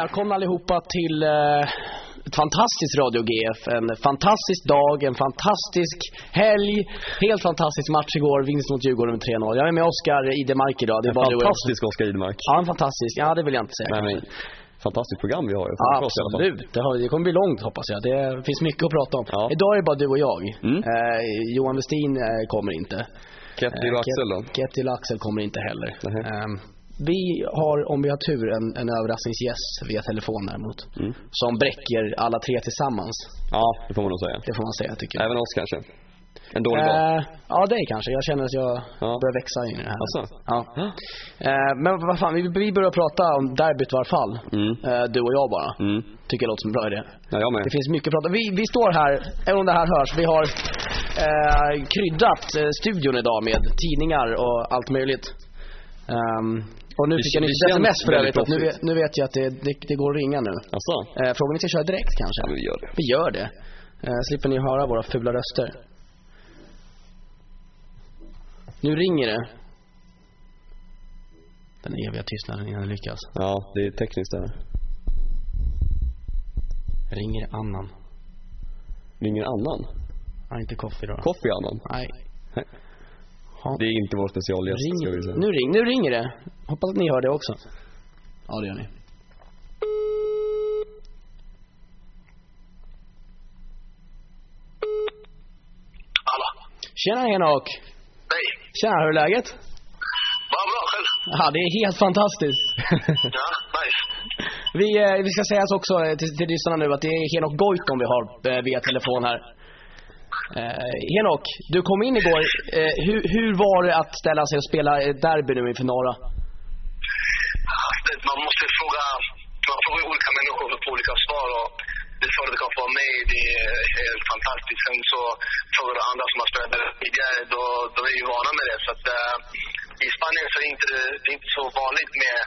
välkomna allihopa till eh, ett fantastiskt Radio GF. En fantastisk dag, en fantastisk helg. Helt fantastisk match igår, vinst mot Djurgården med 3-0. Jag är med Oskar Idemark idag. Det är En fantastisk Oskar Idemark. Ja, en fantastisk. Ja, det vill jag inte säga. Nej, men, fantastiskt program vi har ju. Ja, absolut. Det, har, det kommer bli långt hoppas jag. Det finns mycket att prata om. Ja. Idag är det bara du och jag. Mm. Eh, Johan Westin eh, kommer inte. Ketil och Eh, Axel då? Ket- Ketil och Axel kommer inte heller. Nähä. Ehm, vi har, om vi har tur, en, en överraskningsgäst via telefon däremot. Mm. Som bräcker alla tre tillsammans. Ja, det får man nog säga. Det får man säga tycker jag. Även oss kanske. En dålig dag. Eh, ja, det kanske. Jag känner att jag Ja. börjar växa in i det här. Asså? Ja. Eh, men vad fan, vi, vi börjar prata om derbyt i alla fall. Mm. Eh, du och jag bara. Mm. Tycker jag låter som en bra idé. Ja, jag med. Det finns mycket att prata. Vi, vi står här, även om det här hörs, vi har eh, kryddat eh, studion idag med tidningar och allt möjligt. Ehm, och nu fick jag nytt känns sms för övrigt. Nu, vet- nu vet jag att det, det, det går att ringa nu. Asså? Eh, frågan om vi ska köra direkt kanske? Ja, men vi gör det. Vi gör det. Eh, slipper ni höra våra fula röster. Nu ringer det. Den eviga tystnaden innan det lyckas. Ja, det är tekniskt där. Ringer annan? Ringer annan? Nej, inte Koffe då. Coffee annan? Nej. Nej. Det är inte vår specialgäst, Ring, ska vi säga. nu, ring, nu ringer det. Hoppas att ni hör det också. Ja, det gör ni. Hallå? Tjena Henok! Nej. Tjena, hur är läget? Vad bra själv? Ja, det är helt fantastiskt. Ja, nice. Vi, eh, vi ska säga också till, till lyssnarna nu att det är Henok Goitom vi har eh, via telefon här. Eh, Henok, du kom in igår. Eh, hur, hur var det att ställa sig och spela ett derby nu inför Norra? Man måste fråga, man frågar olika människor för på olika svar och det svaret kan få mig, det är helt fantastiskt. Sen så frågar du andra som har spelat tidigare, då, då är vi vana med det. Så att, eh, I Spanien så är det inte, det är inte så vanligt med,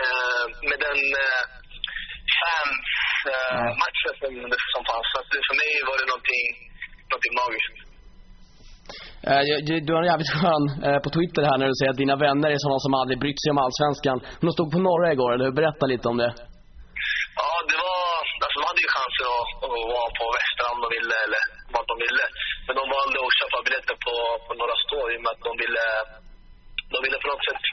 eh, med den uh, fans uh, matchen som, som fanns. Så att för mig var det någonting, någonting magiskt. Eh, du, har en jävligt skön eh, på Twitter här när du säger att dina vänner är sådana som aldrig brytt sig om Allsvenskan. De stod på Norra igår, eller hur? Berätta lite om det. Ja, det var... Alltså de hade ju chanser att, att vara på Västra om de ville, eller vart de ville. Men de valde att köpa biljetter på, på Norra Stå i och med att de ville, de ville på något sätt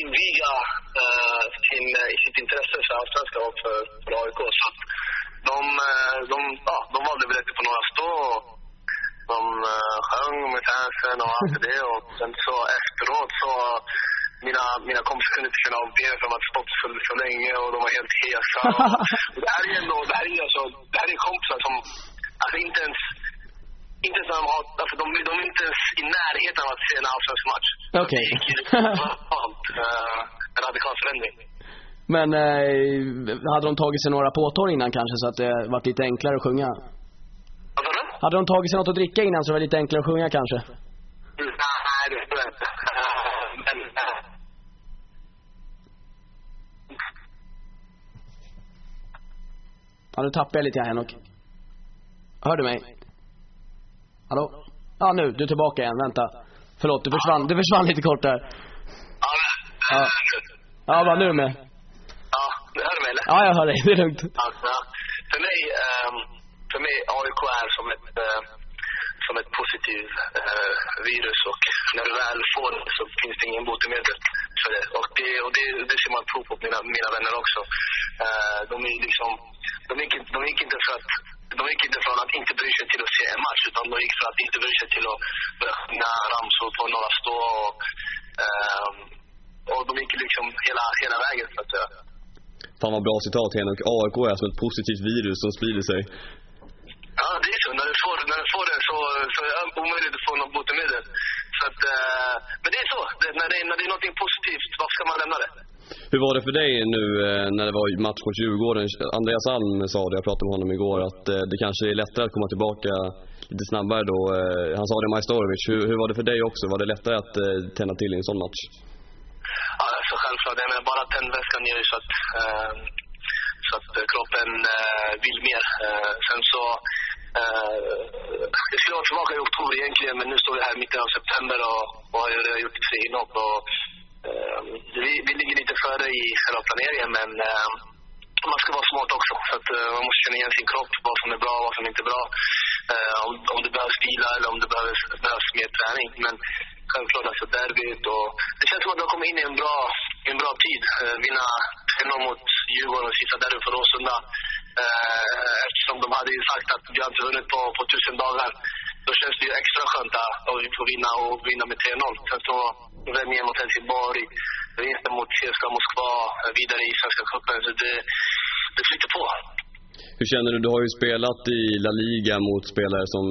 inviga uh, sin, i sitt intresse för Allsvenskan och för, för AIK. Så att de, eh, de, ja, de valde biljetter på Norra Stå och de uh, sjöng med fansen och allt det. Och sen så efteråt så mina, mina kompisar kunde inte känna av benen för de hade stått för, för länge och de var helt hesa. Och det här är ändå, det här är alltså, det här är kompisar som, alltså inte ens, inte ens när de har, alltså de, de är inte ens i närheten av att se en allsvensk match. Okej. Ju totalt, eh, en radikal förändring. Men eh, hade de tagit sig några påtår innan kanske så att det varit lite enklare att sjunga? Vad du? Hade de tagit sig något att dricka innan så det var lite enklare att sjunga kanske? Nej, det tror jag inte. Men, Ja, nu tappar jag lite här Henok. Hör du mig? Hallå? Ja, nu. Du är tillbaka igen. Vänta. Förlåt, du försvann, du försvann lite kort där. ja, Ja. Ja, vad nu med? Ja, du hör mig eller? Ja, jag hör dig. Det är lugnt. Alltså, mig, ehm, med AIK är som ett, eh, som ett positivt eh, virus och när du väl får det så finns det ingen botemedel för det. Och det, och det, det ser man prov på mina, mina vänner också. Eh, de, är liksom, de, gick, de gick inte för att de gick inte från att inte bry sig till att se en match utan de gick från att inte bry sig till att börja sjunga ramsor på Norra Stå och, eh, och de gick liksom hela, hela vägen så att säga. Fan vad bra citat Henrik. AIK är som ett positivt virus som sprider sig. Ja, det är så. När du får, när du får det så, så är det omöjligt att få något botemedel. Så att, eh, men det är så. Det, när, det, när det är något positivt, varför ska man lämna det? Hur var det för dig nu eh, när det var match mot Djurgården? Andreas Alm sa det, jag pratade med honom igår, att eh, det kanske är lättare att komma tillbaka lite snabbare då. Eh, Han sa det Majstorovic. Hur, hur var det för dig också? Var det lättare att tända till i en sån match? Ja, alltså självklart. Jag menar, bara tändväskan gör ju så att, så att kroppen vill mer. Sen så... Eh, jag skulle vara tillbaka i oktober egentligen, men nu står vi här i mitten av september och, och har redan gjort tre inhopp. Och, eh, vi, vi ligger lite före i själva planeringen, men, eh, man ska vara smart också. Så att, eh, man måste känna igen sin kropp, vad som är bra och vad som inte är bra. Eh, om, om det behövs vila eller om det behövs, behövs mer träning. Men självklart alltså derbyt och... Det känns som att vi har kommit in i en bra, en bra tid. Eh, vinna 3-0 mot Djurgården och sista derbyt för Råsunda. Eh, eftersom de hade ju sagt att vi har inte vunnit på, på tusen dagar. Då känns det ju extra skönt att vi får vinna och vinna med 3-0. Sen så vändningen mot Helsingborg, vinsten mot CSKA Moskva, vidare i Svenska cupen. Så det, det flyter på. Hur känner du? Du har ju spelat i La Liga mot spelare som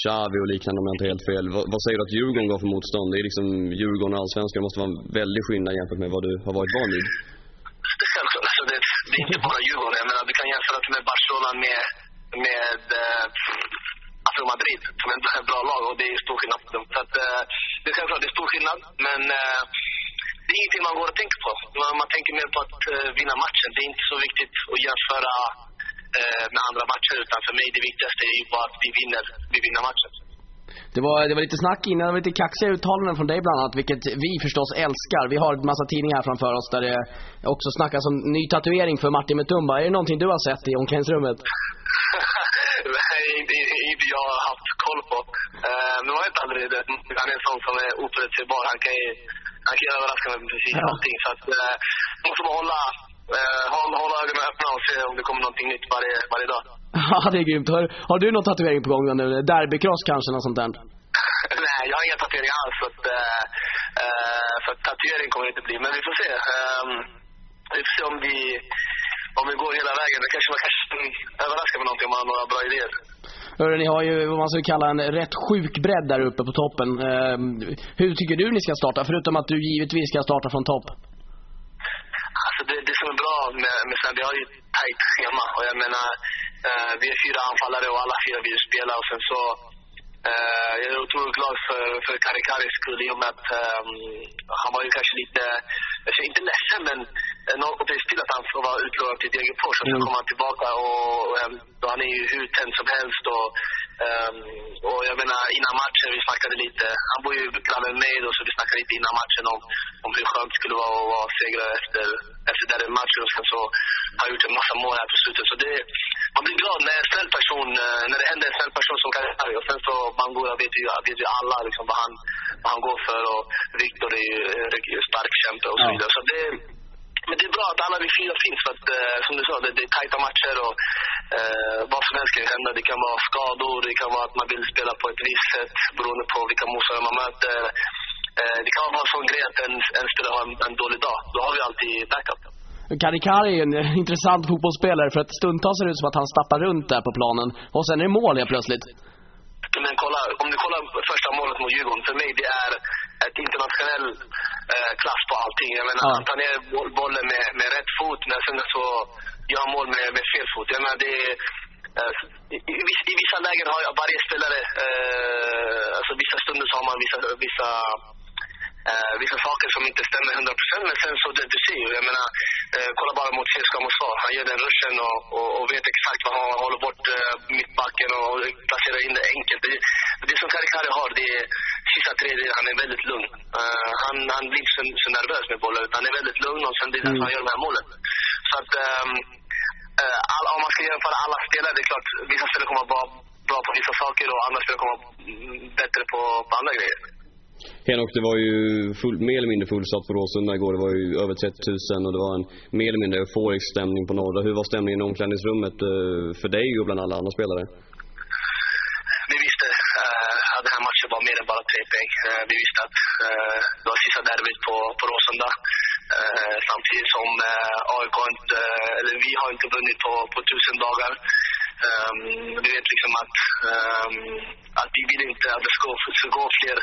Xavi och liknande om jag inte helt fel. Vad, vad säger du att Djurgården gav för motstånd? Det är liksom Djurgården och Allsvenskan. Det måste vara en väldig skillnad jämfört med vad du har varit van vid. Självklart. Alltså det, det är inte bara Djurgården. Jag menar, du kan jämföra det med Barcelona med, med eh, Atletico Madrid som är ett bra lag och det är stor skillnad på dem. Så att, eh, det är självklart det är stor skillnad, men eh, det är ingenting man går och tänker på. Man, man tänker mer på att vinna matchen. Det är inte så viktigt att jämföra med andra matcher utan för mig det viktigaste är ju bara att vi vinner, vi vinner matchen. Det var, det var lite snack innan, det var lite kaxiga uttalanden från dig bland annat, vilket vi förstås älskar. Vi har en massa tidningar här framför oss där det också snackas om ny tatuering för Martin Mutumba. Är det någonting du har sett i omklädningsrummet? Nej, inte, inte jag har haft koll på. Uh, men man vet aldrig. Det. Han är en sån som är oförutsägbar. Han kan ju han kan överraska med precis ja. allting. Så att, uh, måste man hålla, uh, hålla, hålla ögonen öppna och se om det kommer någonting nytt varje, varje dag. Ja, det är grymt. Har, har du någon tatuering på gång nu? Derbykross kanske, något sånt där? Nej, jag har inga tatueringar alls. Så, att, uh, så att tatuering kommer det inte bli. Men vi får se. Um, vi får se om vi, om vi går hela vägen. Det kanske man kanske överraskar med någonting om man har några bra idéer. Hörru, ni har ju vad man skulle kalla en rätt sjuk bredd där uppe på toppen. Uh, hur tycker du ni ska starta? Förutom att du givetvis ska starta från topp. Alltså det, det som är bra med, med sen, vi har ju ett tajt schema. Och jag menar, uh, vi är fyra anfallare och alla fyra vill spela. Och sen så, uh, jag är otroligt glad för, för Karikaris skull i och med att um, han var ju kanske lite, jag säger inte ledsen men något till att han får vara utlovad till Degerfors och så mm. kommer han tillbaka och, och, och han är ju hur tänd som helst och, um, och jag menar innan matchen vi snackade lite, han bor ju granne med mig då så vi snackade lite innan matchen om, om hur skönt det skulle vara att vara segrare efter, efter den matchen. Och sen så har han gjort en massa mål här på slutet. Så det, man blir glad när en snäll person, när det händer en snäll person som kan och sen så Bangura vet ju, vet ju alla liksom vad han, vad han går för. Och Viktor är ju, är ju stark kämpe och så vidare. Så det men det är bra att alla vi fyra finns för att, eh, som du sa, det, det är tajta matcher och eh, vad som helst kan hända. Det kan vara skador, det kan vara att man vill spela på ett visst sätt beroende på vilka motståndare man möter. Eh, det kan vara bara sån grej att en, en spelare har en, en dålig dag. Då har vi alltid backup. Karikari är en intressant fotbollsspelare för att stundtals ser det ut som att han stappar runt där på planen och sen är det mål helt plötsligt. Men kolla, om du kollar första målet mot Djurgården, för mig det är ett internationell eh, klass på allting. Jag menar, ja. han tar ner bollen med, med rätt fot, men sen så gör mål med, med fel fot. Jag menar, det är, eh, i, i, i, vissa lägen har varje spelare, eh, alltså vissa stunder så har man vissa, vissa Uh, vissa saker som inte stämmer 100% men sen så det du ser jag menar, uh, kolla bara mot CSKA Moskva. Han gör den ruschen och, och, och, vet exakt vad han håller bort uh, mittbacken och placerar in det enkelt. Det, det som Karikari har, det är sista tredje, han är väldigt lugn. Uh, han, han blir inte så, så nervös med bollen utan han är väldigt lugn och sen det är därför mm. han gör de här målen. Så att, um, all, om man ska jämföra alla spelare, det är klart, vissa spelare kommer vara bra på vissa saker och andra spelare kommer vara bättre på, på andra grejer. Henok, det var ju full, mer eller mindre fullsatt på Råsunda igår. Det var ju över 30 000 och det var en mer eller mindre euforisk stämning på Norra. Hur var stämningen i omklädningsrummet eh, för dig och bland alla andra spelare? Vi visste uh, att den här matchen var mer än bara tre poäng. Uh, vi visste att uh, det var sista derbyt på, på Råsunda. Uh, samtidigt som AIK inte, eller vi har inte vunnit på, på tusen dagar. Um, vi vet liksom att, um, att vi vill inte att det ska, ska gå fler,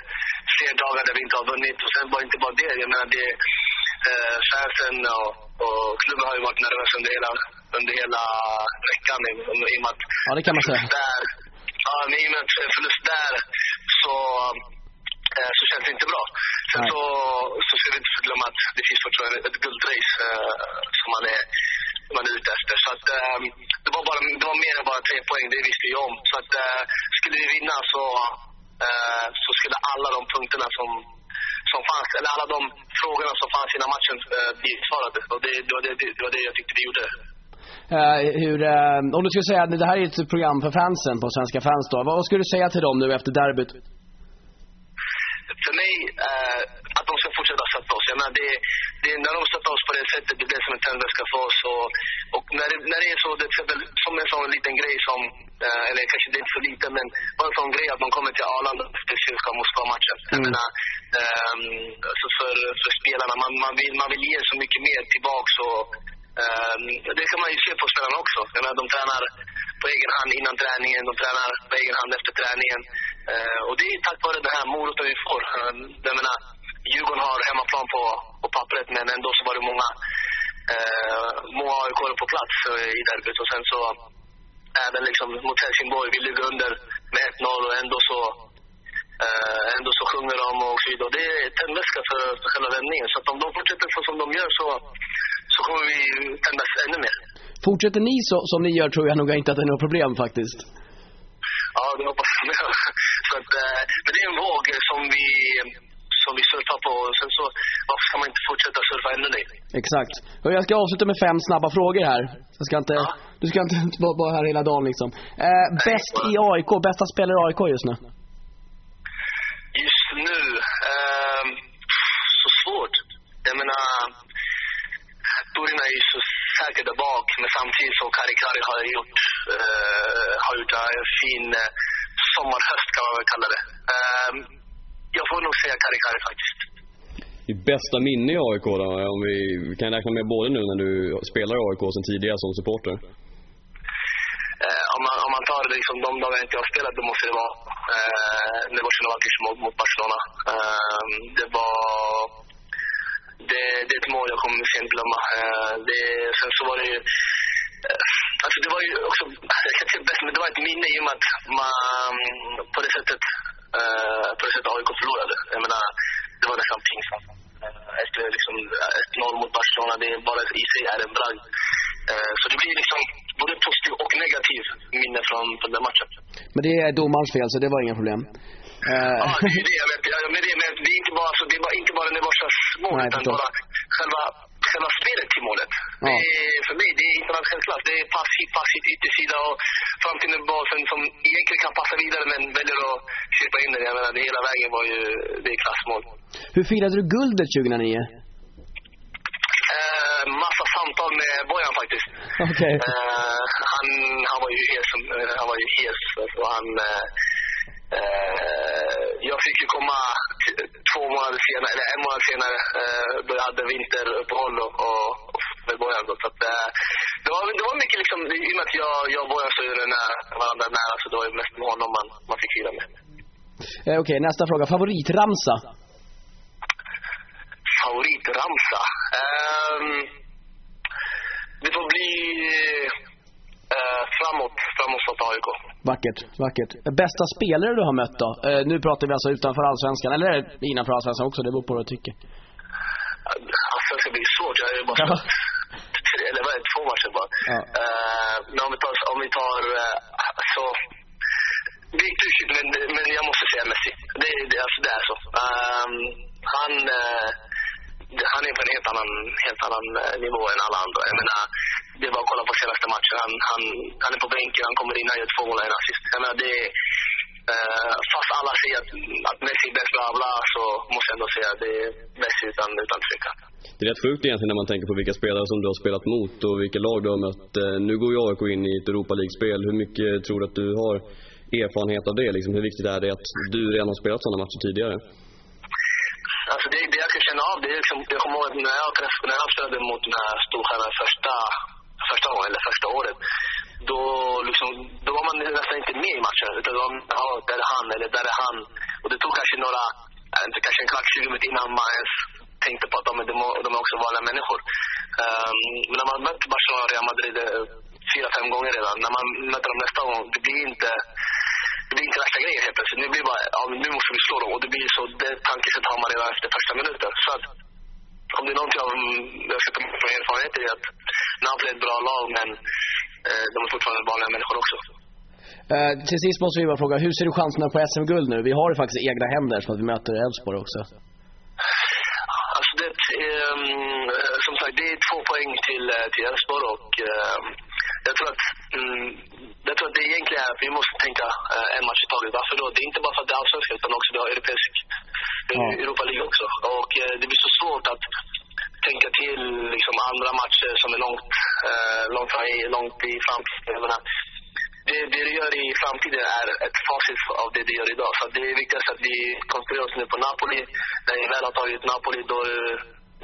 fler dagar där vi inte har vunnit. Och sen var det inte bara det. Jag menar, det fansen och, och klubben har ju varit nervösa under hela, under hela veckan. I, i med att ja, det kan man säga. Där, ja, i och med förlust där så, uh, så känns det inte bra. Sen så, så ska vi inte glömma att det finns fortfarande ett guldrace uh, som man är man är ute efter. Så att, um, det, var bara, det var mer än bara tre poäng, det visste jag om. Så att, uh, skulle vi vinna så, uh, så skulle alla de punkterna som, som fanns, eller alla de frågorna som fanns innan matchen uh, bli besvarade. Och det, det, var det, det var det jag tyckte vi gjorde. Uh, hur, uh, om du skulle säga att det här är ett program för fansen på Svenska fans då. Vad skulle du säga till dem nu efter derbyt? För mig, uh, att de ska fortsätta stötta oss. Jag menar, det, det, när de stöttar oss på det sättet, det blir som en tändvätska för oss. Och, och när, det, när det är så, det är som en sån liten grej som, eller kanske det är inte så liten, men bara en sån grej att de kommer till Arlanda efter CSKA Moskva-matchen. Mm. Menar, um, alltså för, för spelarna, man, man, vill, man vill ge så mycket mer tillbaks. Och, Ehm, det kan man ju se på spelarna också. Jag menar, de tränar på egen hand innan träningen, de tränar på egen hand efter träningen. Uh, och det är tack vare den här moroten vi får. Ehm, jag menar, Djurgården har hemmaplan på, på pappret, men ändå så var det många, uh, många AIK på plats uh, i derbyt. Och sen så även liksom mot Helsingborg, vi ligger under med 1-0 och ändå så, uh, ändå så sjunger de och så vidare. Och det är tändvätska för, för själva vändningen. Så att om de fortsätter så som de gör så, så kommer vi tändas ännu mer. Fortsätter ni så, som ni gör tror jag nog inte att det är något problem faktiskt. Ja, det hoppas jag. Så att, uh, men det är en våg som vi som vi surfar på. Sen så, varför ska man inte fortsätta surfa ännu längre? Exakt. Och jag ska avsluta med fem snabba frågor här. Jag ska inte, ja. Du ska inte vara här hela dagen liksom. Eh, bäst i AIK, bästa spelare i AIK just nu? Just nu? Eh, så svårt. Jag menar, Burina är ju så säker där bak, men samtidigt så Kari Kari har gjort, eh, har gjort en fin eh, sommarhöst kan man väl kalla det. Eh, jag får nog säga Kari Kari faktiskt. Ditt bästa minne i AIK då? Om vi, vi kan räkna med både nu när du spelar i AIK sen tidigare som supporter. Eh, om, man, om man tar liksom de dagar inte jag har spelat, då måste det vara eh, Nevoshinovakic mot, mot Barcelona. Eh, det var... Det, det är ett mål jag kommer sent glömma. Eh, det, sen så var det ju... Eh, alltså det var ju också... Jag kan inte säga bäst, men det var ett minne i och med att man på det sättet Uh, på det sättet AIK förlorade. Jag menar, det var nästan pinsamt. Uh, efter liksom, ett 0 mot Barcelona, det är bara i sig är en bragd. Uh, så det blir liksom både positiv och negativ minne från, från den matchen. Men det är domarens fel, så det var inga problem? Ja, det är det jag vet. Men det, men det är inte bara, så det är bara, inte bara Nevoshas mål, Nej, utan bara själva själva spelet till målet. Ja. Det är, för mig det är internationell klass. Det är pass hit, pass hit, yttersida och fram till den basen som egentligen kan passa vidare men väljer att köpa in den. Jag menar, det hela vägen var ju, det är klassmål. Hur firade du guldet 2009? Uh, massa samtal med Bojan faktiskt. Okay. Uh, han, han var ju hes. Han var ju hes. Så han, uh, jag fick ju komma två månader senare, eller en månad senare, då jag hade vinteruppehåll och, och, med Bojan. Så att, det, var, det var mycket liksom, i och med att jag, jag och Bojan stod nära varandra nära, så det var ju mest med honom man, man fick fira med. Eh, Okej, okay, nästa fråga. Favoritramsa? Favoritramsa? Um, det får bli framåt, framåt mot AIK. Vackert, vackert. Bästa spelare du har mött då? Uh, nu pratar vi alltså utanför allsvenskan, eller innanför allsvenskan också, det beror på vad du tycker. Allsvenskan blir svårt, jag är bara tre, eller vad är det, två matcher bara. Ja. Uh, men om vi tar, om vi tar uh, så det är klyschigt, men, men jag måste säga Messi. Det, det, alltså, det är så. Um, han, uh, han är på en helt annan, helt annan nivå än alla andra. Jag menar, det är bara att kolla på senaste matchen. Han, han, han är på bänken, han kommer in, han gör två mål och en assist. Jag menar, det uh, fast alla säger att, att Messi är bäst bla bla, så måste jag ändå säga att det är Messi utan, utan tvekan. Det är rätt sjukt egentligen när man tänker på vilka spelare som du har spelat mot och vilka lag du har mött. Nu går ju AIK in i ett Europa League-spel. Hur mycket tror du att du har erfarenhet av det? Liksom, hur viktigt är det att du redan har spelat sådana matcher tidigare? Alltså det, det jag kan känna av, det är liksom, jag kommer ihåg när jag, när jag spelade mot den här storstjärnan första, första gången, eller första året. Då, liksom, då var man nästan inte med i matchen. Utan då var ja, där är han, eller där är han. Och det tog kanske några, inte kanske en kvart, 20 minuter innan man ens tänkte på att de, de, de är också vanliga människor. Um, men när man mött Barcelona och Real Madrid eh, fyra, fem gånger redan. När man möter dem nästa gång, det blir inte det blir inte värsta grejen helt plötsligt. Nu blir det bara, ja, nu måste vi slå dem. Och det blir så, det tankesättet har man redan efter första minuten. Så att, om det är någonting jag, jag ska ta med från erfarenhet är att Napoli är ett bra lag, men eh, de är fortfarande vanliga människor också. Uh, till sist måste vi bara fråga, hur ser du chanserna på SM-guld nu? Vi har ju faktiskt egna händer så att vi möter Elfsborg också. Alltså det, um, som sagt, det är två poäng till, till Elfsborg och um, jag tror att, mm, jag tror att det egentligen är att vi måste tänka eh, en match i taget. Varför då? Det är inte bara för att det är allsvenskan utan också vi har europeisk, Ja. Europa League också. Och eh, det blir så svårt att tänka till liksom, andra matcher som är långt, eh, långt, fram i- långt i framtiden. Det, det du gör i framtiden är ett facit av det du gör idag. Så det är viktigast att vi koncentrerar oss nu på Napoli. När vi väl har tagit Napoli, då,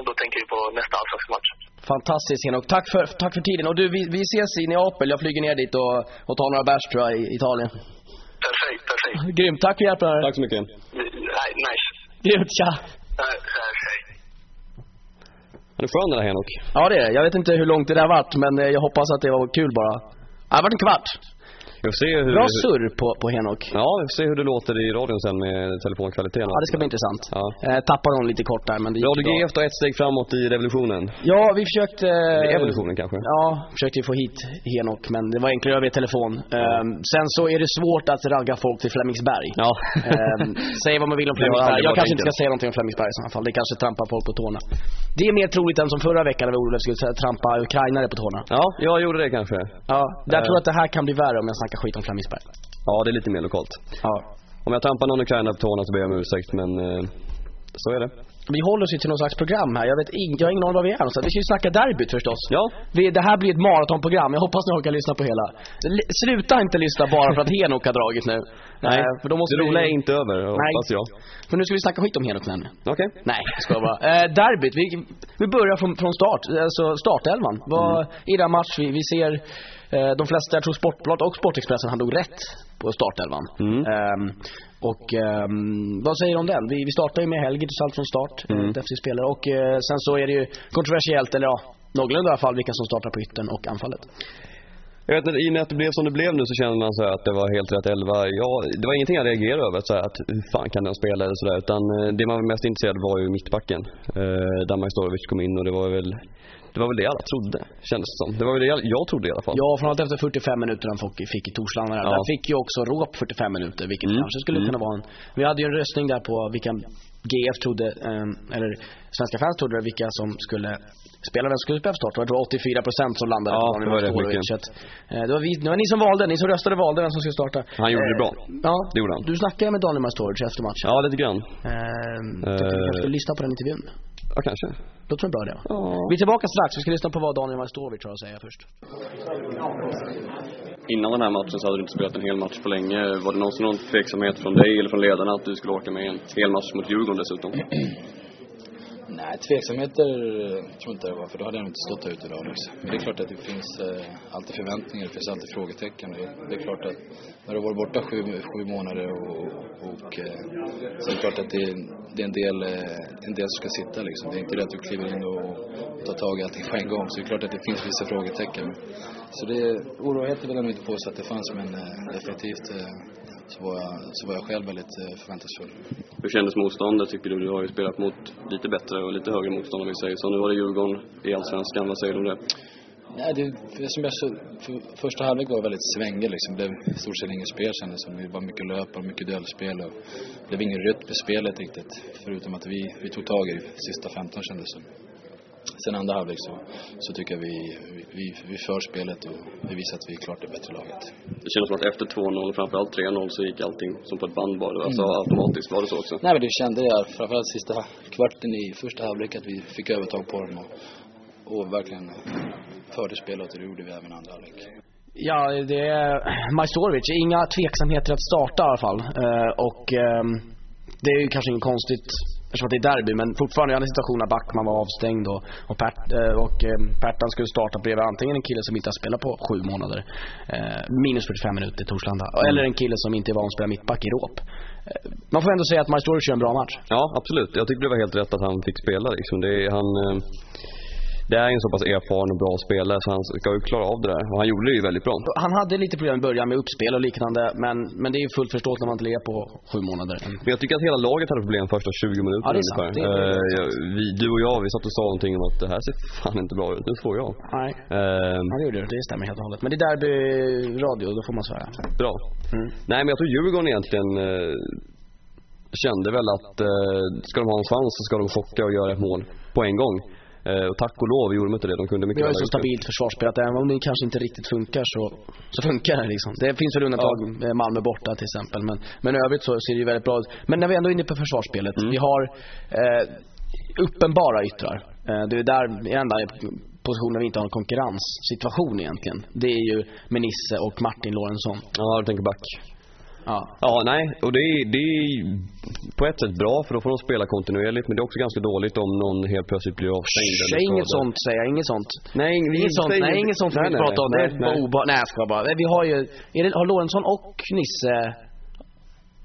då tänker vi på nästa allsvenska match. Fantastiskt Henok. Tack för, tack för tiden. Och du, vi, vi ses i Neapel. Jag flyger ner dit och, och tar några bärs tror jag i Italien. Perfekt, perfekt. Grymt. Tack för hjälpen. Tack så mycket. Nej, nice. Grymt. Tja. Han är skön den där Henok. Ja det är. Jag vet inte hur långt det där varit men eh, jag hoppas att det var kul bara. Ja, det har varit en kvart. Vi får se hur... Bra surr på, på Henok. Ja, vi får se hur det låter i radion sen med telefonkvaliteten. Ja, det ska bli intressant. Ja. Eh, tappade hon lite kort där men det gick Radio bra. GF tar ett steg framåt i revolutionen. Ja, vi försökte... Eller evolutionen kanske. Ja, försökte få hit Henok men det var enklare via telefon. Ehm, sen så är det svårt att ragga folk till Flemingsberg. Ja. Ehm, säg vad man vill om Flemingsberg. Jag kanske inte ska säga någonting om Flemingsberg i sådana fall. Det kanske trampar folk på tårna. Det är mer troligt än som förra veckan när vi Olof skulle trampa ukrainare på tårna. Ja, jag gjorde det kanske. Ja, Eh. tror jag att det här kan bli värre om jag snackar skit om Flemingsberg. Ja, det är lite mer lokalt. Ja. Om jag trampar någon ukrainare på tårna så ber jag om ursäkt, men eh, så är det. Vi håller oss ju till någon slags program här. Jag vet ing, jag har ingen aning var vi är någonstans. Vi ska ju snacka derbyt förstås. Ja. Vi, det här blir ett maratonprogram. Jag hoppas ni orkar lyssna på hela. L- sluta inte lyssna bara för att Henok har dragit nu. Nej, Eh, för då måste det vi- roliga är inte över, hoppas jag. För nu ska vi snacka skit om Henok nämligen. Okej. Nej, jag skojar bara. Eh, derbyt, vi, vi börjar från, från start. Alltså startelvan. Vad, I den match vi, vi ser, de flesta, jag tror Sportbladet och Sportexpressen hade nog rätt på startelvan. Mm. Ehm, och ehm, vad säger du om den? Vi, vi startar ju med Helge allt från start, Mm. mm. defensiv spelare. Och eh, sen så är det ju kontroversiellt, eller ja, någorlunda i alla fall, vilka som startar på yttern och anfallet. Jag vet inte, i och med att det blev som det blev nu så känner man så här att det var helt rätt elva. Ja, det var ingenting jag reagerade över, så att hur fan kan den spela eller sådär. Utan eh, det man var mest intresserad av var ju mittbacken. Eh, där Majstorovic kom in och det var väl det var väl det alla trodde, kändes det som. Det var väl det jag, jag trodde i alla fall. Ja, framförallt efter 45 minuter han fick, fick i Torslanda. Ja. Där fick ju också Råp 45 minuter, vilket Mm. kanske skulle Mm. kunna vara en... Vi hade ju en röstning där på vilka GF trodde, eh, eller svenska fans trodde vilka som skulle spela, vem som skulle spela för start. Jag tror 84% som landade Ja, på Daniel det var Majstorovic. mycket. Att, eh, det, var vi, det var ni som valde, ni som röstade valde vem som skulle starta. Han gjorde det bra. Ja, Det gjorde han. du snackade med Daniel Majstorovic efter matchen. Ja, lite grann. Eh, tyckte vi Eh. kanske skulle lyssna på den intervjun. Ja, kanske. Låter som en bra va? Ja. Vi är tillbaka strax, vi ska lyssna på vad Daniel Majstorovic har att säga först. Innan den här matchen så hade du inte spelat en hel match på länge. Var det någonsin någon tveksamhet från dig eller från ledarna att du skulle åka med en hel match mot Djurgården dessutom? Nej, tveksamheter tror inte det var, för då hade jag nog inte stått här ute idag. Liksom. Men det är klart att det finns eh, alltid förväntningar, det finns alltid frågetecken. Det, det är klart att när du har varit borta sju, sju månader och, och eh, så är det klart att det, det är en del, eh, en del som ska sitta liksom. Det är inte det att du kliver in och, och tar tag i allting på en gång. Så det är klart att det finns vissa frågetecken. Så det oroligheter vill jag nog inte påstå att det fanns, men eh, definitivt eh, så var, jag, så var jag själv väldigt eh, förväntansfull. Hur kändes motståndet tycker du? Du har ju spelat mot lite bättre och lite högre motstånd om vi säger så. Nu var det Djurgården i Allsvenskan. Vad säger du om det? Nej, det, det som jag så, för, första halvlek var väldigt svängig liksom. Det blev i stort sett inget spel kändes som. Det var mycket löp och mycket duellspel och det blev ingen rytm i spelet riktigt. Förutom att vi, vi tog tag i det sista 15 kändes det som. Sen andra halvlek så, så tycker jag vi, vi, vi för spelet och vi visar att vi är klart det bättre laget. Det kändes som att efter 2-0 och framförallt 3-0 så gick allting som på ett band bara. Alltså automatiskt. Var det så också? Nej men det kände jag framförallt sista kvarten i första halvlek att vi fick övertag på dem och, och verkligen förde spelet och det gjorde vi även i andra halvlek. Ja, det är Majstorovic. Inga tveksamheter att starta i alla fall. Eh, och ehm, det är ju kanske inget konstigt eftersom att det är derby, men fortfarande i andra situationer Backman var avstängd och, och, Pert, eh, och eh, Pertan skulle starta bredvid antingen en kille som inte har spelat på sju månader, eh, minus 45 minuter i Torslanda, eller en kille som inte är van att spela mittback i Råp. Man får ändå säga att Majstorovic gör en bra match. Ja, absolut. Jag tycker det var helt rätt att han fick spela liksom. Det är, han, eh, det är en så pass erfaren och bra spelare så han ska ju klara av det där. Och han gjorde det ju väldigt bra. Han hade lite problem i början med uppspel och liknande, men, men det är ju fullt förståeligt när man inte lever på sju månader. Men jag tycker att hela laget hade problem första 20 minuterna Ja, det är sant. ungefär. Det är- Eh, vi, du och jag, vi satt och sa någonting om att det här ser fan inte bra ut. Nu får jag. Nej. Eh, Ja, det gjorde det. Det stämmer helt och hållet. Men det är derby radio, då får man svära. bra. Mm. Nej, men jag tror Djurgården egentligen eh, kände väl att eh, ska de ha en chans så ska de chocka och göra ett mål på en gång. Eh, och tack och lov gjorde de inte det. De kunde mycket Vi har ju väl så ha gjort det. stabilt försvarsspel att även om det kanske inte riktigt funkar så, så funkar det liksom. Det finns väl undantag, eh, Malmö borta till exempel. Men, men i övrigt så ser det ju väldigt bra ut. Men när vi ändå är inne på försvarsspelet. Mm. Vi har eh, uppenbara yttrar. Eh, det är där enda positionen vi inte har en konkurrenssituation egentligen. Det är ju med Nisse och Martin Lorentzon. Ja, du tänker back. Ja. Ja, nej. Och det är, det är på ett sätt bra för då får de spela kontinuerligt. Men det är också ganska dåligt om någon helt plötsligt blir avstängd Säg inget sånt säger jag, inget sånt. Nej, Inget sånt, nej inget sånt nej, vi nej, pratar om. Det är nej, bara nej. oba... Nej jag skojar bara. Vi har ju, det, har Lorentzon och Nisse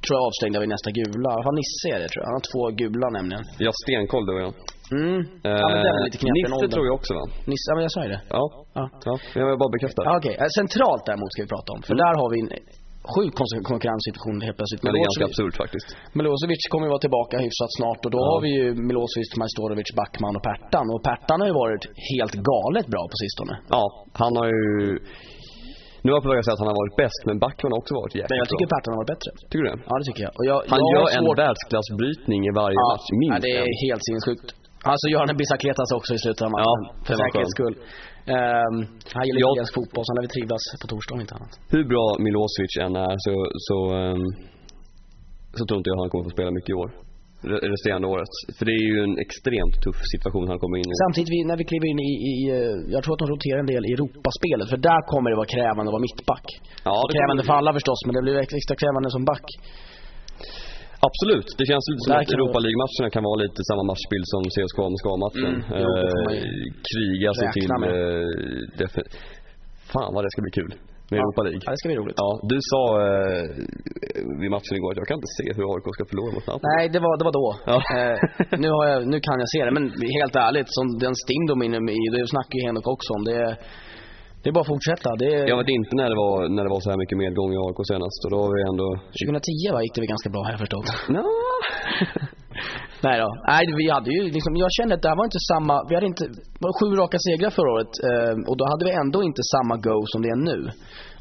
tror jag avstängda vid nästa gula. Har Nisse är det tror jag. Han har två gula nämligen. Har stenkoll du och jag. Mm. ja men den är lite knepig. Eh, Nisse tror jag också va? Nisse, ja men jag sa ju det. Ja. Ja. ja. Jag vill bara bekräfta. Ja, Okej, Eh, centralt däremot ska vi prata om. För där har vi en sjuk kon- konkurrenssituation helt plötsligt. Men det är ganska absurt faktiskt. Milosevic kommer ju vara tillbaka hyfsat snart och då Ja. har vi ju Milosevic, Majstorovic, Backman och Pertan. Och Pertan har ju varit helt galet bra på sistone. Ja, han har ju... Nu är jag på väg att säga att han har varit bäst, men Backman har också varit jäkligt Men jag tycker bra. Pertan har varit bättre. Tycker du det? Ja det tycker jag. Och jag Han jag gör har en svårt... världsklassbrytning i varje Ja, match, ja, minst det är en. helt sinnessjukt. Alltså gör han en bicicletas också i slutet av matchen. Ja, för säkerhets skull. Um, han gillar Jag- italiensk fotboll, så han lär vi trivas på torsdag om inte annat. Hur bra Milosevic än är så, så, ehm, så tror inte jag han kommer få spela mycket i år. Re- Resterande året. För det är ju en extremt tuff situation han kommer in i. Samtidigt vi, när vi kliver in i, i, eh, jag tror att de roterar en del i Europaspelet. För där kommer det vara krävande att vara mittback. Ja, det krävande för alla förstås, men det blir ex- extra krävande som back. Absolut. Det känns lite som att Europa League-matcherna kan vara lite samma matchbild som CSKA Moskva-matchen. Mm, eh, kriga sig räkna till... Eh, Fan vad det ska bli kul med Ja. Europa League. Ja, det ska bli roligt. Ja, du sa eh, vid matchen igår att jag kan inte se hur AIK ska förlora mot Napoli. Nej, det var, det var då. Ja. Eh, nu, har jag, nu kan jag se det, men helt ärligt, som den stim de inne i, det snackar ju Henok också om. Det är, det är bara att fortsätta. Det är, Jag vet inte när det var, när det var så här mycket medgång i AIK senast. Och då var vi ändå... 2010 va, gick det väl ganska bra har jag förstått. No. Nej då. Nej, vi hade ju liksom, jag kände att det här var inte samma, vi hade inte, var sju raka segrar förra året eh, och då hade vi ändå inte samma go som det är nu.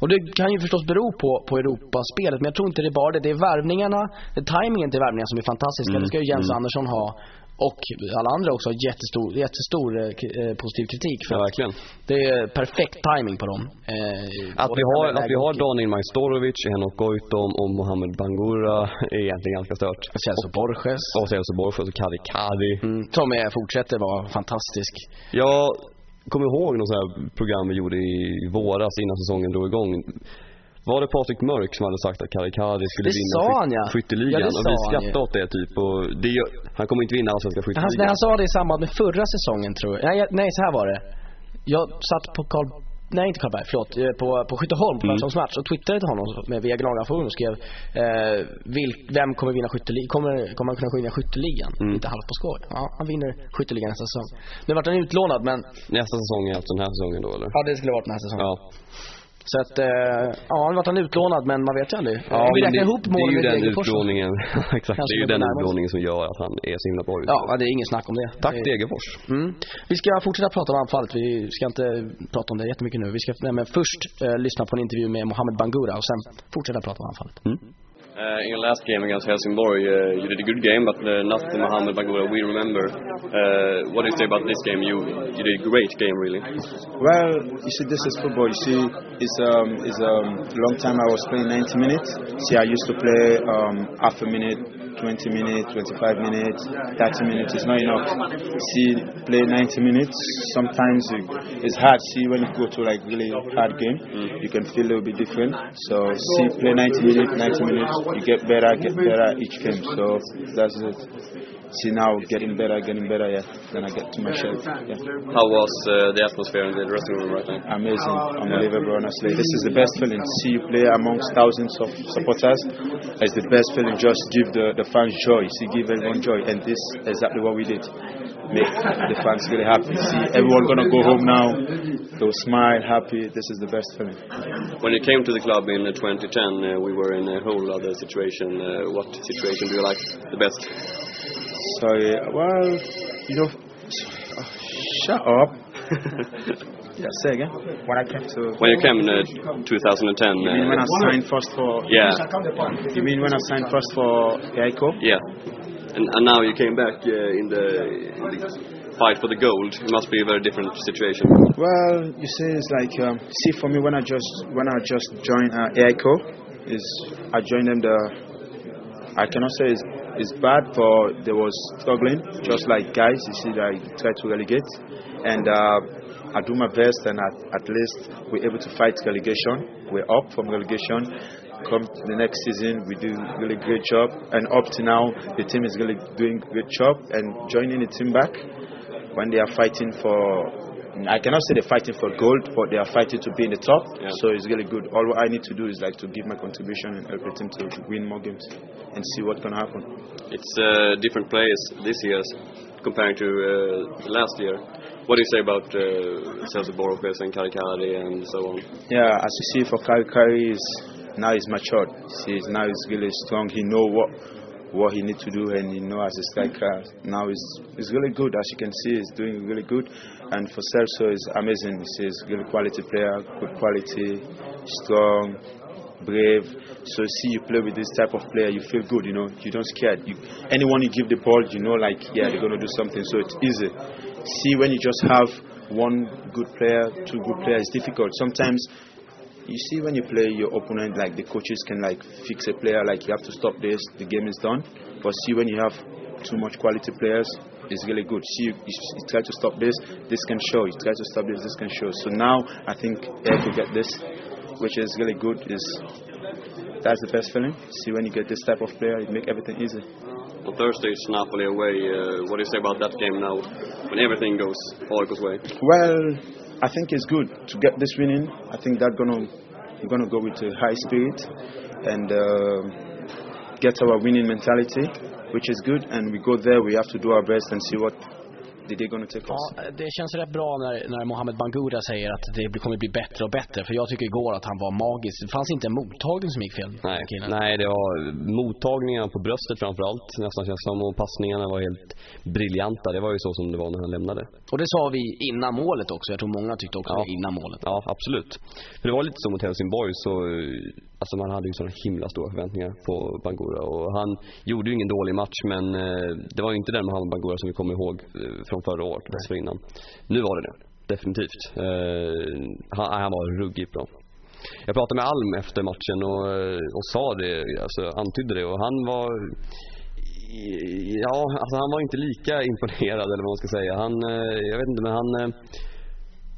Och det kan ju förstås bero på, på Europaspelet, men jag tror inte det är bara det. Det är värvningarna, det är tajmingen till värvningarna som är fantastiska. Mm, Det ska ju Jens mm. Andersson ha och alla andra också har jättestor, jättestor eh, eh, positiv kritik för. Ja, verkligen. Det är perfekt timing på dem. Eh, Att vi har, att vi har och- Daniel Majstorovic, Henok Goitom och Mohamed Bangura är egentligen ganska stört. Celso Borges. Och Celso Borges och Kari Kari. Mm, som är, fortsätter vara fantastisk. Jag kommer ihåg något sånt här program vi gjorde i våras innan säsongen drog igång. Var det Patrik Mörk som hade sagt att Kari Kari skulle Det vinna sa han, ja. skytteligan? Ja, det och sa vi han skrattade åt det typ. Och det, han kommer inte vinna allsvenska Han, skytteligan. nej, han sa det i samband med förra säsongen tror jag. Nej, nej så här var det. Jag satt på Karl Nej inte Karlberg, förlåt. eh, På, på Skytteholm på Mm. mm. och twittrade till honom med via Gnagarforum och skrev eh, vil, Vem kommer vinna skytteligan? Kommer, kommer han kunna vinna skytteligan? Mm. Inte halvt på skoj. Ja, han vinner skytteligan nästa säsong. Nu vart han utlånad men Nästa säsong är alltså den här säsongen då eller? Ja det skulle varit den här säsongen. Ja. Så att, eh, ja nu vart han utlånad men man vet ju aldrig. Ja, vi räknar det, ihop det är målen ju med den utlåningen, exakt, Kanske det är ju den utlåningen som gör att han är så himla bra Ja, ja, det är ingen snack om det. Tack Det- Degerfors. Mm. Vi ska fortsätta prata om anfallet. Vi ska inte prata om det jättemycket nu. Vi ska nej, men först eh, lyssna på en intervju med Mohamed Bangura och sen fortsätta prata om anfallet. Uh, in your last game against Helsingborg, uh, you did a good game, but uh, not the Mohamed Bangura we remember. Uh, what do you say about this game? You you did a great game, really. Well, you see, this is football. You see, it's um, it's um, long time I was playing 90 minutes. See, I used to play um, half a minute, 20 minutes, 25 minutes, 30 minutes. is not enough. See, play 90 minutes. Sometimes it's hard. See, when you go to like really hard game, you can feel a little bit different. So, see, play 90 minutes, 90 minutes. You get better, get better each game. So that's it. See now, getting better, getting better. Yeah. Then I get to my shelf. Yeah. How was uh, the atmosphere in the dressing room right now? amazing, unbelievable, honestly. This is the best feeling. See you play amongst thousands of supporters. It's the best feeling. Just give the, the fans joy. See, give everyone joy. And this is exactly what we did. Make the fans really happy. See, everyone gonna go home now. They'll smile, happy. This is the best feeling. When you came to the club in uh, 2010, uh, we were in a whole other situation. Uh, what situation do you like the best? So, well, you know, oh, shut up. yeah, say again. When I came to. When you came in uh, 2010, You mean when I uh, signed first for? yeah, You mean when I signed first for Geico? yeah, and, and now you came back uh, in the, in the fight for the gold? It must be a very different situation. Well, you see, it's like um, see for me when I just when I just joined uh, AICO, is I joined them the I cannot say it's, it's bad, for they was struggling, just like guys. You see, I try to relegate, and uh, I do my best, and at, at least we're able to fight relegation. We're up from relegation. Come the next season, we do really great job, and up to now, the team is really doing great job. And joining the team back when they are fighting for I cannot say they're fighting for gold, but they are fighting to be in the top. Yeah. So it's really good. All I need to do is like to give my contribution and help the team to win more games and see what can happen. It's uh, different players this year comparing to uh, last year. What do you say about uh, Celso Borges and Karikari and so on? Yeah, as you see for Kari Kari is now he's matured. He's now he's really strong. He know what what he need to do and you know as a striker now he's, he's really good as you can see he's doing really good. And for Celso is amazing. He's a really quality player good quality strong brave. So see you play with this type of player you feel good you know. You don't scared you, anyone you give the ball you know like yeah they're gonna do something. So it's easy. See when you just have one good player two good players it's difficult. Sometimes you see when you play your opponent like the coaches can like fix a player like you have to stop this the game is done. But see when you have too much quality players it's really good. See you, you, you try to stop this this can show. You try to stop this this can show. So now i think Ed will get this which is really good. Is that's the best feeling. See when you get this type of player it make everything easy. On Thursday, it's Napoli away. Uh, what do you say about that game now, when everything goes Aiko's way? Well, I think it's good to get this winning. I think that gonna we're gonna go with a high spirit and uh, get our winning mentality, which is good. And we go there, we have to do our best and see what they're gonna take us. Ja, det känns rätt bra när, när Mohamed Bangura säger att det kommer bli bättre och bättre. För jag tycker igår att han var magisk. Det fanns inte en mottagning som gick fel. Nej, nej det var mottagningarna på bröstet framförallt nästan känns som och passningarna var helt briljanta. Det var ju så som det var när han lämnade. Och det sa vi innan målet också. Jag tror många tyckte också Ja. det innan målet. Ja, absolut. För det var lite så mot Helsingborg så, eh, alltså man hade ju sådana himla stora förväntningar på Bangura och han gjorde ju ingen dålig match men eh, det var ju inte den Mohamed Bangura som vi kommer ihåg eh, från förra året, dessförinnan. Nu var det det, definitivt. Eh, han, han var ruggigt bra. Jag pratade med Alm efter matchen och, och sa det, alltså antydde det och han var Ja, alltså han var inte lika imponerad eller vad man ska säga. Han, jag vet inte men han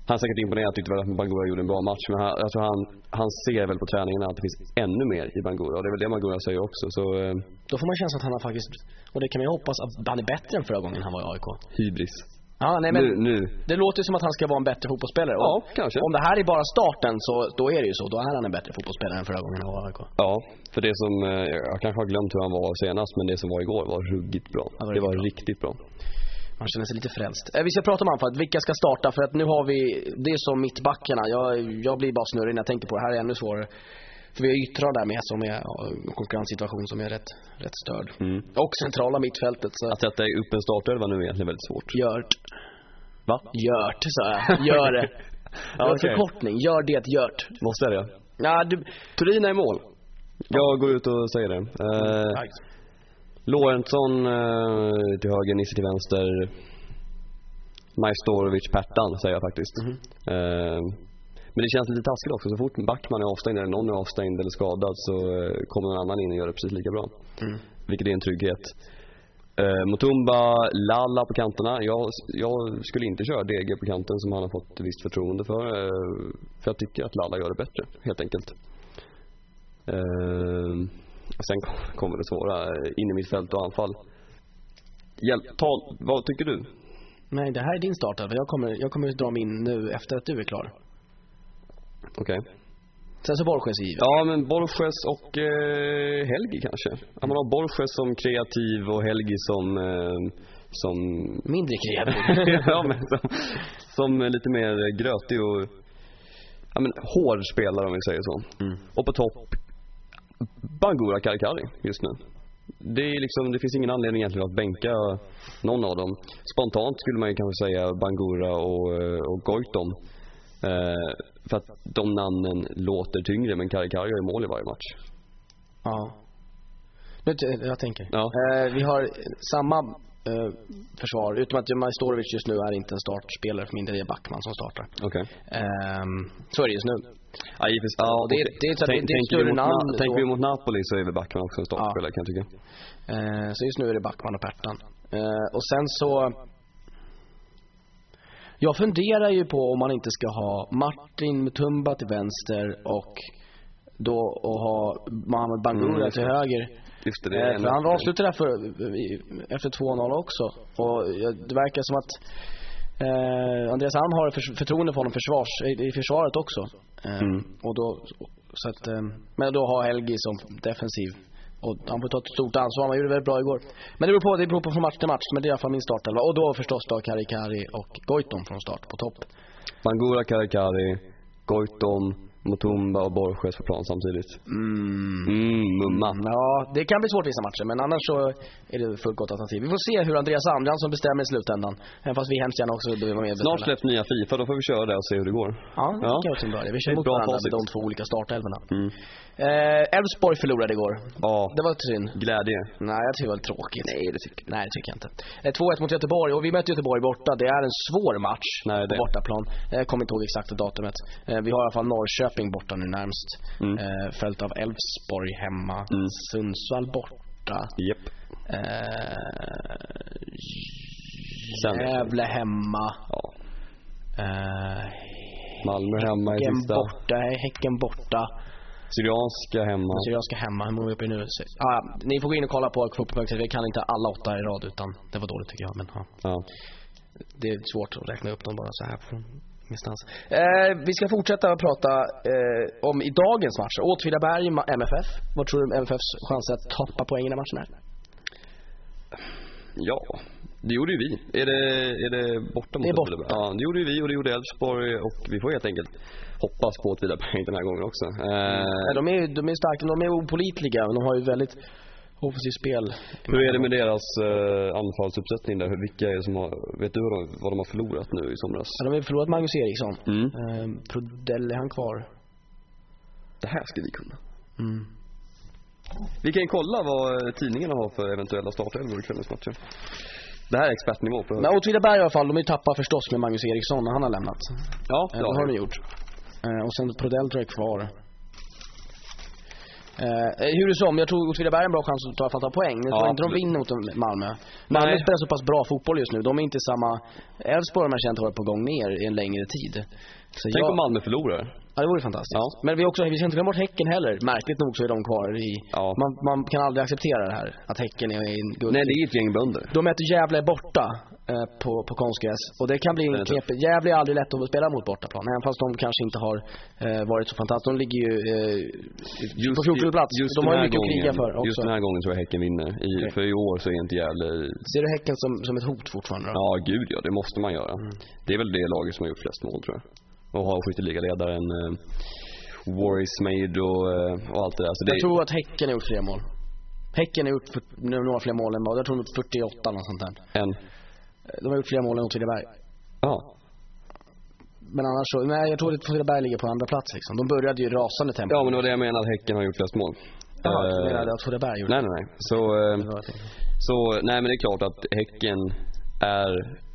han är säkert imponerad, tyckte väl att Bangura gjorde en bra match. Men han, jag tror han, han ser väl på träningarna att det finns ännu mer i Bangura. Och det är väl det Bangura säger också. Så eh, Då får man känslan att han har faktiskt, och det kan man ju hoppas, att han är bättre än förra gången han var i AIK. hybris. Ja, nej men Nu, nu. det låter som att han ska vara en bättre fotbollsspelare. Ja, Och kanske. Om det här är bara starten så då är det ju så. Då är han en bättre fotbollsspelare än förra gången han var i AIK. Ja, för det som, eh, jag kanske har glömt hur han var senast. Men det som var igår var ruggigt bra. Ja, det var det var riktigt riktigt bra. Man känner sig lite frälst. Eh, Vi ska prata om anfallet. Vilka ska starta? För att nu har vi, det är som mittbackarna. Jag, jag blir bara snurrig när jag tänker på det. Här är ännu svårare. För vi har yttrar där med som är en konkurrenssituation som är rätt, rätt störd. Mm. Och centrala mittfältet. Så Att sätta upp en startelva nu är egentligen väldigt svårt. Gört. Va? Gört, sa jag. Gör det. Ja, okej. Förkortning. Gör det, Gört. Måste jag det? Ja, du... Turina i mål. Jag går ut och säger det. Eh. Lorentzon eh, till höger, Nisse till vänster. Majstorovic, Pertan säger jag faktiskt. Mhm. Eh, men det känns lite taskigt också. Så fort Backman är avstängd eller någon är avstängd eller skadad så eh, kommer någon annan in och gör det precis lika bra. Mm. Vilket är en trygghet. Eh, Mutumba, Lalla på kanterna. Jag, jag skulle inte köra DG på kanten som han har fått visst förtroende för. Eh, för jag tycker att Lalla gör det bättre, helt enkelt. Eh, och sen kom- kommer det svåra, eh, fält och anfall. Hjälp, ta, vad tycker du? Nej, det här är din startelva. Jag kommer, jag kommer dra min nu efter att du är klar. Okej. Sen så Borges givet. Ja, men Borges och eh, Helgi kanske. Att man har Borges som kreativ och Helgi som, eh, som Mindre kreativ. ja, men som, som är lite mer grötig och ja, men, hård spelare om vi säger så. Och på topp Bangura Karikari just nu. Det, är liksom, det finns ingen anledning egentligen att bänka någon av dem. Spontant skulle man ju kanske säga Bangura och, eh, och Goitom. Eh, för att de namnen låter tyngre men Karikari gör ju mål i varje match. Ja. Nu, jag tänker. Ja. Eh, vi har samma eh, försvar. Utom att Majstorovic just nu är inte en startspelare för min del. Är Backman som startar. Okej. Ehm, så är det just nu. Ja, givetvis. Ja, det är- det är Tänk- det- är tänker vi mot namn Na- Tänker vi mot Napoli så är väl Backman också en startspelare kan jag tycka. Eh, så just nu är det Backman och Pertan. Eh, och sen så... Jag funderar ju på om man inte ska ha Martin Mutumba till vänster och då och ha Mohamed Bangura Mm, till höger. Just det, Eh, för han avslutade där för, efter 2-0 också. Och det verkar som att eh, Andreas Alm har för, förtroende för honom försvars, i, i försvaret också. Eh, Mm. och då, så att, eh, men då har Helgi som defensiv. Och han får ta ett stort ansvar, han gjorde det väldigt bra igår. Men det beror på, det beror på från match till match. Men det är i alla fall min startelva. Och då förstås då Kari Kari och Goitom från start på topp. Bangura, Karikari, Goitom, Mutumba och Borges på plan samtidigt. Mm. Mm, mumma. Ja, det kan bli svårt vissa matcher, men annars så är det fullt gott alternativ. Vi får se hur Andreas Andreasson bestämmer i slutändan. Även fast vi hemskt gärna också vill vara med. Snart släpps nya Fifa, då får vi köra det och se hur det går. Ja, det Ja. kan jag till börja. Vi kör mot varandra med de två olika startelvorna. Mm. Eh, Elfsborg förlorade igår. Ja, Det var synd. glädje. Nej, jag tycker det var tråkigt. Nej, det tycker, nej, det tycker jag inte. Eh, 2-1 mot Göteborg och vi möter Göteborg borta. Det är en svår match Nej, på det- bortaplan. Eh, Jag kommer inte ihåg exakt datumet. Eh, Vi har i alla fall Norrköping borta nu närmst. Mm. Eh, Följt av Elfsborg hemma. Mm. Sundsvall borta. Japp. Eh, Gävle hemma. Ja. Eh, Malmö hemma i sista. borta. Häcken borta. Syrianska hemma. Syrianska hemma. Hur många är uppe nu? Ah, ni får gå in och kolla på fotboll.se. Vi kan inte alla åtta i rad utan det var dåligt tycker jag. Men, ja. Ja. Det är svårt att räkna upp dem bara så här ingenstans. Eh, vi ska fortsätta att prata eh, om i dagens matcher. Åtvidaberg, MFF. Vad tror du om MFFs chanser att tappa poäng i den matchen är? Ja, det gjorde ju vi. Är det, är det borta mot Det är borta. Åtvidaberg? Ja, det gjorde ju vi och det gjorde Elfsborg och vi får helt enkelt hoppas på Åtvidaberg den här gången också. Eh, de, är, de är starka, de är opolitliga. De har ju väldigt offensivt spel. hur är det med deras eh, anfallsuppsättning där? Vilka är det som har, vet du vad de, vad de har förlorat nu i somras? Ja, de har förlorat Magnus Eriksson. Mm. Eh, Prodell, är han kvar? Det här ska vi kunna. Mm. Vi kan kolla vad eh, tidningarna har för eventuella startelvor i kvällens matcher. Det här är expertnivå på Men Åtvidaberg i alla fall, de är ju tappat förstås med Magnus Eriksson när han har lämnat. Ja, Eh, det har de gjort. Eh, och sen Prodell tror jag är kvar. Eh, hur det som, jag tror Åtvidaberg har en bra chans att ta, att ta poäng. Jag Ja, tror inte de vinner mot Malmö. Malmö spelar så pass bra fotboll just nu. De är inte samma... Elfsborg har man känt varit på gång ner i en längre tid. Så Tänk jag, om Malmö förlorar. Ja, det vore fantastiskt. Ja. Men vi, också, vi ska inte glömma bort Häcken heller. Märkligt nog så är de kvar i... Ja. Man, man kan aldrig acceptera det här. Att Häcken är i en. Nej, det är ett gäng bönder. De möter Gävle borta eh, på, på konstgräs. Och det kan bli Det en är knep. Gävle är aldrig lätt att spela mot bortaplan. Även fast de kanske inte har eh, varit så fantastiska. De ligger ju eh, på 14 plats. Just de har ju mycket att kriga gången- för också. Just den här gången tror jag Häcken vinner. I, Okej. För i år så är inte Gävle... Ser du Häcken som, som ett hot fortfarande då? Ja, gud ja. Det måste man göra. Mm. Det är väl det laget som har gjort flest mål tror jag. Och har skytteligaledaren eh, Warris Made och, eh, och allt det där. Så det Jag tror att Häcken har gjort fler mål. Häcken har gjort några fler mål än vad, jag tror de har gjort 48 eller något sånt där. En... Eh, De har gjort fler mål än Åtvidaberg. Ja. Men annars så, nej jag tror att Åtvidaberg ligger på andra plats liksom. De började ju i rasande tempo. Ja, men det var det jag menade. Häcken har gjort flest mål. Jaha, Eh, du menade att Åtvidaberg gjorde Nej, nej, nej. Så, eh, så, nej men det är klart att Häcken är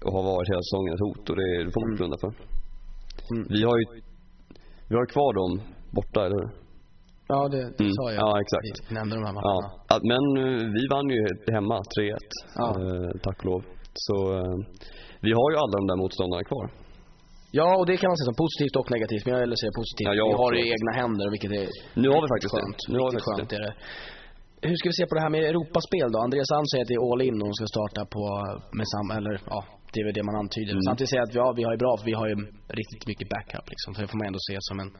och har varit hela säsongen ett hot och det, det får man inte blunda för. Mm. Vi har ju, vi har kvar dem borta, eller hur? Ja, det, det Mm. sa jag. Ja, exakt. Vi nämnde de här Ja, matcherna. att, men vi vann ju hemma 3-1. Ja. Eh, tack och lov. Så eh, vi har ju alla de där motståndarna kvar. Ja, och det kan man se som positivt och negativt. Men jag vill säga positivt. Ja, jag vi har det i egna händer, vilket är Nu har vi faktiskt det. skönt. Nu har vi faktiskt skönt är det. Hur ska vi se på det här med Europaspel då? Andreas Alm säger att det är all in och de ska starta på med samma, eller ja, det är väl det man antyder. Mm. Samtidigt säger jag att ja, vi har ju bra, för vi har ju riktigt mycket backup liksom. Så det får man ändå se som en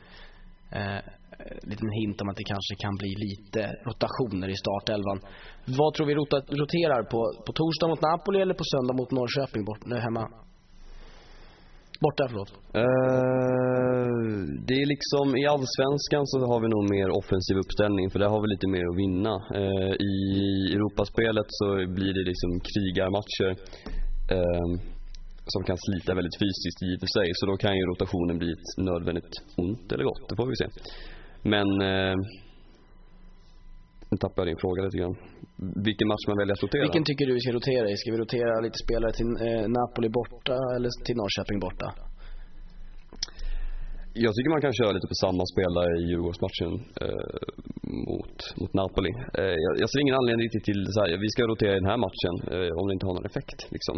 eh, Eh, liten hint om att det kanske kan bli lite rotationer i startelvan. Vad tror vi roterar på, på torsdag mot Napoli eller på söndag mot Norrköping bort, nu hemma? Borta, förlåt. Uh, det är liksom, i Allsvenskan så har vi nog mer offensiv uppställning för där har vi lite mer att vinna. Uh, I Europaspelet så blir det liksom krigarmatcher Uh, som kan slita väldigt fysiskt i och för sig. Så då kan ju rotationen bli ett nödvändigt ont eller gott, det får vi se. Men eh, Nu tappade jag din fråga lite grann. Vilken match man väljer att rotera? Vilken tycker du vi ska rotera i? Ska vi rotera lite spelare till eh, Napoli borta eller till Norrköping borta? Jag tycker man kan köra lite på samma spelare i Djurgårdsmatchen eh, mot, mot Napoli. Eh, jag, jag ser ingen anledning riktigt till så här, vi ska rotera i den här matchen eh, om det inte har någon effekt. Liksom.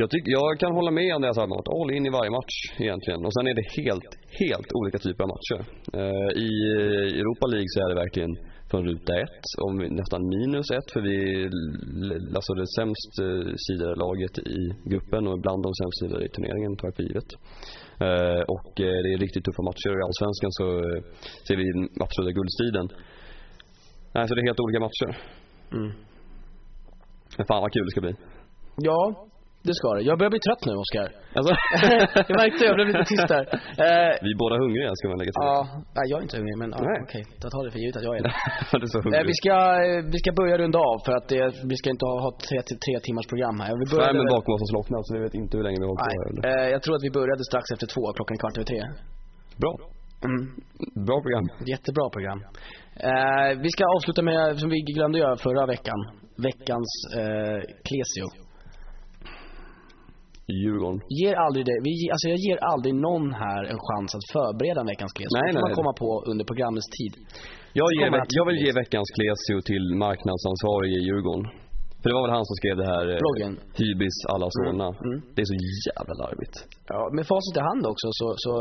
Jag, tyck, jag kan hålla med Andreas Almart, all in i varje match egentligen. Och sen är det helt, helt olika typer av matcher. Eh, I Europa League så är det verkligen från ruta ett, om nästan minus ett för vi är alltså det sämst eh, sidade laget i gruppen och bland de sämst sidade i turneringen tar jag för givet. Eh, och det är riktigt tuffa matcher. I Allsvenskan så ser vi den absoluta guldstriden. Nej, så det är helt olika matcher. Mm. Men fan vad kul det ska bli. Ja, det ska det. Jag börjar bli trött nu, Oskar. Alltså, jag märkte jag blev lite tyst där. Eh, vi är båda hungriga ska man lägga till. ja, nej, jag är inte hungrig, men ja, okej. Jag tar det för givet att jag är det. du är så Eh, hungrig. vi, ska, eh, vi ska börja runda av för att det, vi ska inte ha, ha tre, tre timmars program här. Vi började, Skärmen bakom oss har slocknat så vi vet inte hur länge vi har hållit på eh, jag tror att vi började strax efter två, klockan kvart över tre. Bra. Mm. Bra program. Jättebra program. Eh, vi ska avsluta med, som vi glömde göra förra veckan, veckans eh, Klesio. Djurgården. Ger aldrig det, vi, alltså jag ger aldrig någon här en chans att förbereda en veckans Klesio. Nej, det får nej. man komma på under programmets tid. Jag, ger, att- jag vill ge veckans Klesio till marknadsansvarig i Djurgården. För det var väl han som skrev det här eh, Bloggen. Hybris alla såna. mm. Det är så jävla larvigt. Ja, med facit i hand också så, så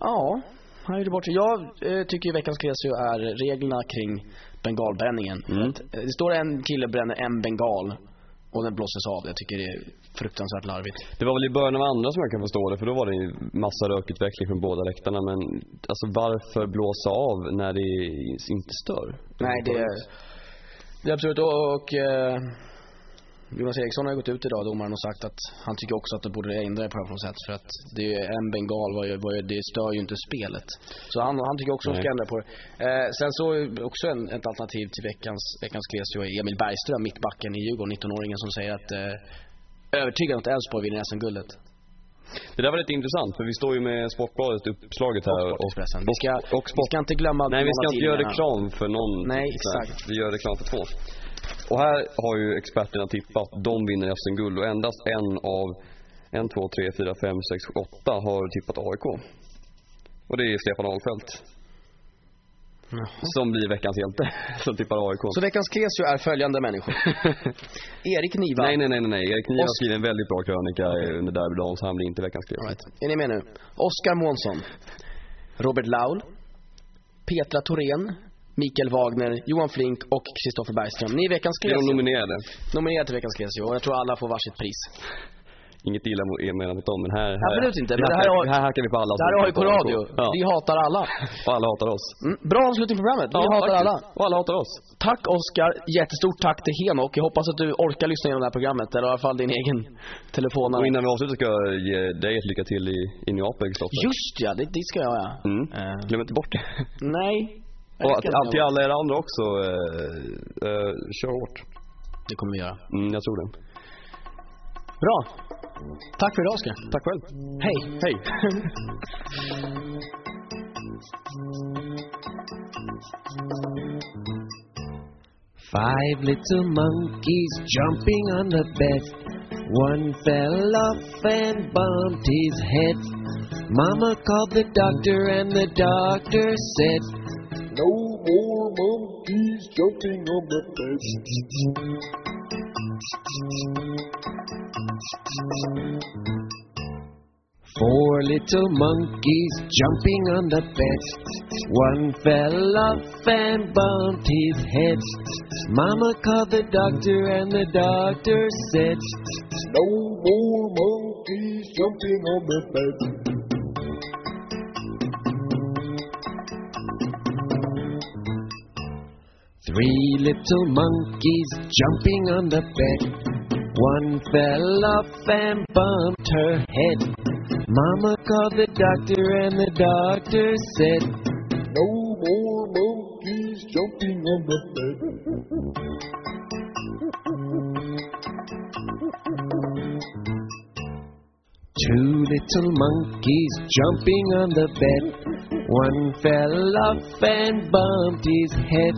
ja, han gjorde bort sig. Jag eh, tycker veckans Klesio är reglerna kring bengalbränningen. Mm. Att, eh, det står en kille bränner en bengal och den blåses av. Jag tycker det är fruktansvärt larvigt. Det var väl i början av andra som jag kan förstå det, för då var det ju massa rökutveckling från båda läktarna. Men alltså varför blåsa av när det inte stör? Nej, det är, det är absurt. Och, och eh, Jonas Eriksson har gått ut idag, domaren, och sagt att han tycker också att det borde ändra på det på något sätt. För att det är en bengal, var ju, var ju, det stör ju inte spelet. Så han, han tycker också att de ska ändra på det. Eh, sen så också en, ett alternativ till veckans, veckans Klesio är Emil Bergström, mittbacken i Djurgården, 19-åringen som säger att eh, övertygad att Elfsborg vinner SM-guldet. Det där var lite intressant, för vi står ju med Sportbladet uppslaget här. Och Sportexpressen. Vi ska, och, och vi sport, ska inte glömma Nej, vi ska inte göra reklam för någon. Nej, exakt. Vi gör reklam för två. Och här har ju experterna tippat, de vinner SM-guld och endast en av en, två, tre, fyra, fem, sex, sju, åtta har tippat AIK. Och det är Stefan Ahlfeldt. Som blir veckans hjälte, som tippar AIK. Så veckans Klesio är följande människor. Erik Niva. Nej, nej, nej, nej. Erik Niva Os- skrivit en väldigt bra krönika under derbydagen så han blir inte veckans Klesio. right. Är ni med nu? Oskar Månsson. Robert Laul. Petra Thorén. Mikael Wagner, Johan Flink och Kristoffer Bergström. Ni är veckans Det är de nominerade. Nominerade till veckans Klesio och jag tror alla får varsitt pris. Inget illa mot dem, men här... här Absolut inte, Vi men det här är- här hackar vi på alla. Det här har ju på radio. Ja. Vi hatar alla. Och alla hatar oss. Mm, bra avslutning på programmet. Vi hatar faktiskt. alla. Och alla hatar oss. Tack Oskar. Jättestort tack till Henok. Jag hoppas att du orkar lyssna igenom det här programmet. Eller i alla fall din egen telefon. Och innan vi avslutar ska jag ge dig ett lycka till i, i Neapel. Just ja, det, det ska jag göra. Mm. Eh, Glöm inte bort det. nej. Och Jag att, att till alla er andra också, eh, eh, kör hårt. Det kommer vi göra. Mm, jag tror det. Bra. Tack för idag Oskar. Tack själv. Hej. Hej. Five little monkeys jumping on the bed. One fell off and bumped his head. Mama called the doctor and the doctor said, No more monkeys jumping on the bed. Four little monkeys jumping on the bed. One fell off and bumped his head. Mama called the doctor and the doctor said, No more monkeys jumping on the bed. Three little monkeys jumping on the bed. One fell off and bumped her head. Mama called the doctor and the doctor said, No more monkeys jumping on the bed. Two little monkeys jumping on the bed. One fell off and bumped his head.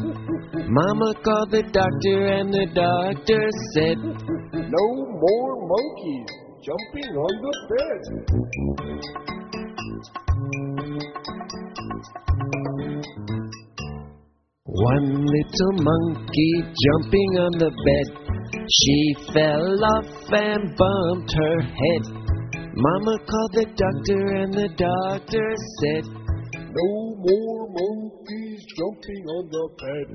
Mama called the doctor, and the doctor said, No more monkeys jumping on the bed. One little monkey jumping on the bed. She fell off and bumped her head. Mama called the doctor, and the doctor said, No more monkeys jumping on the bed.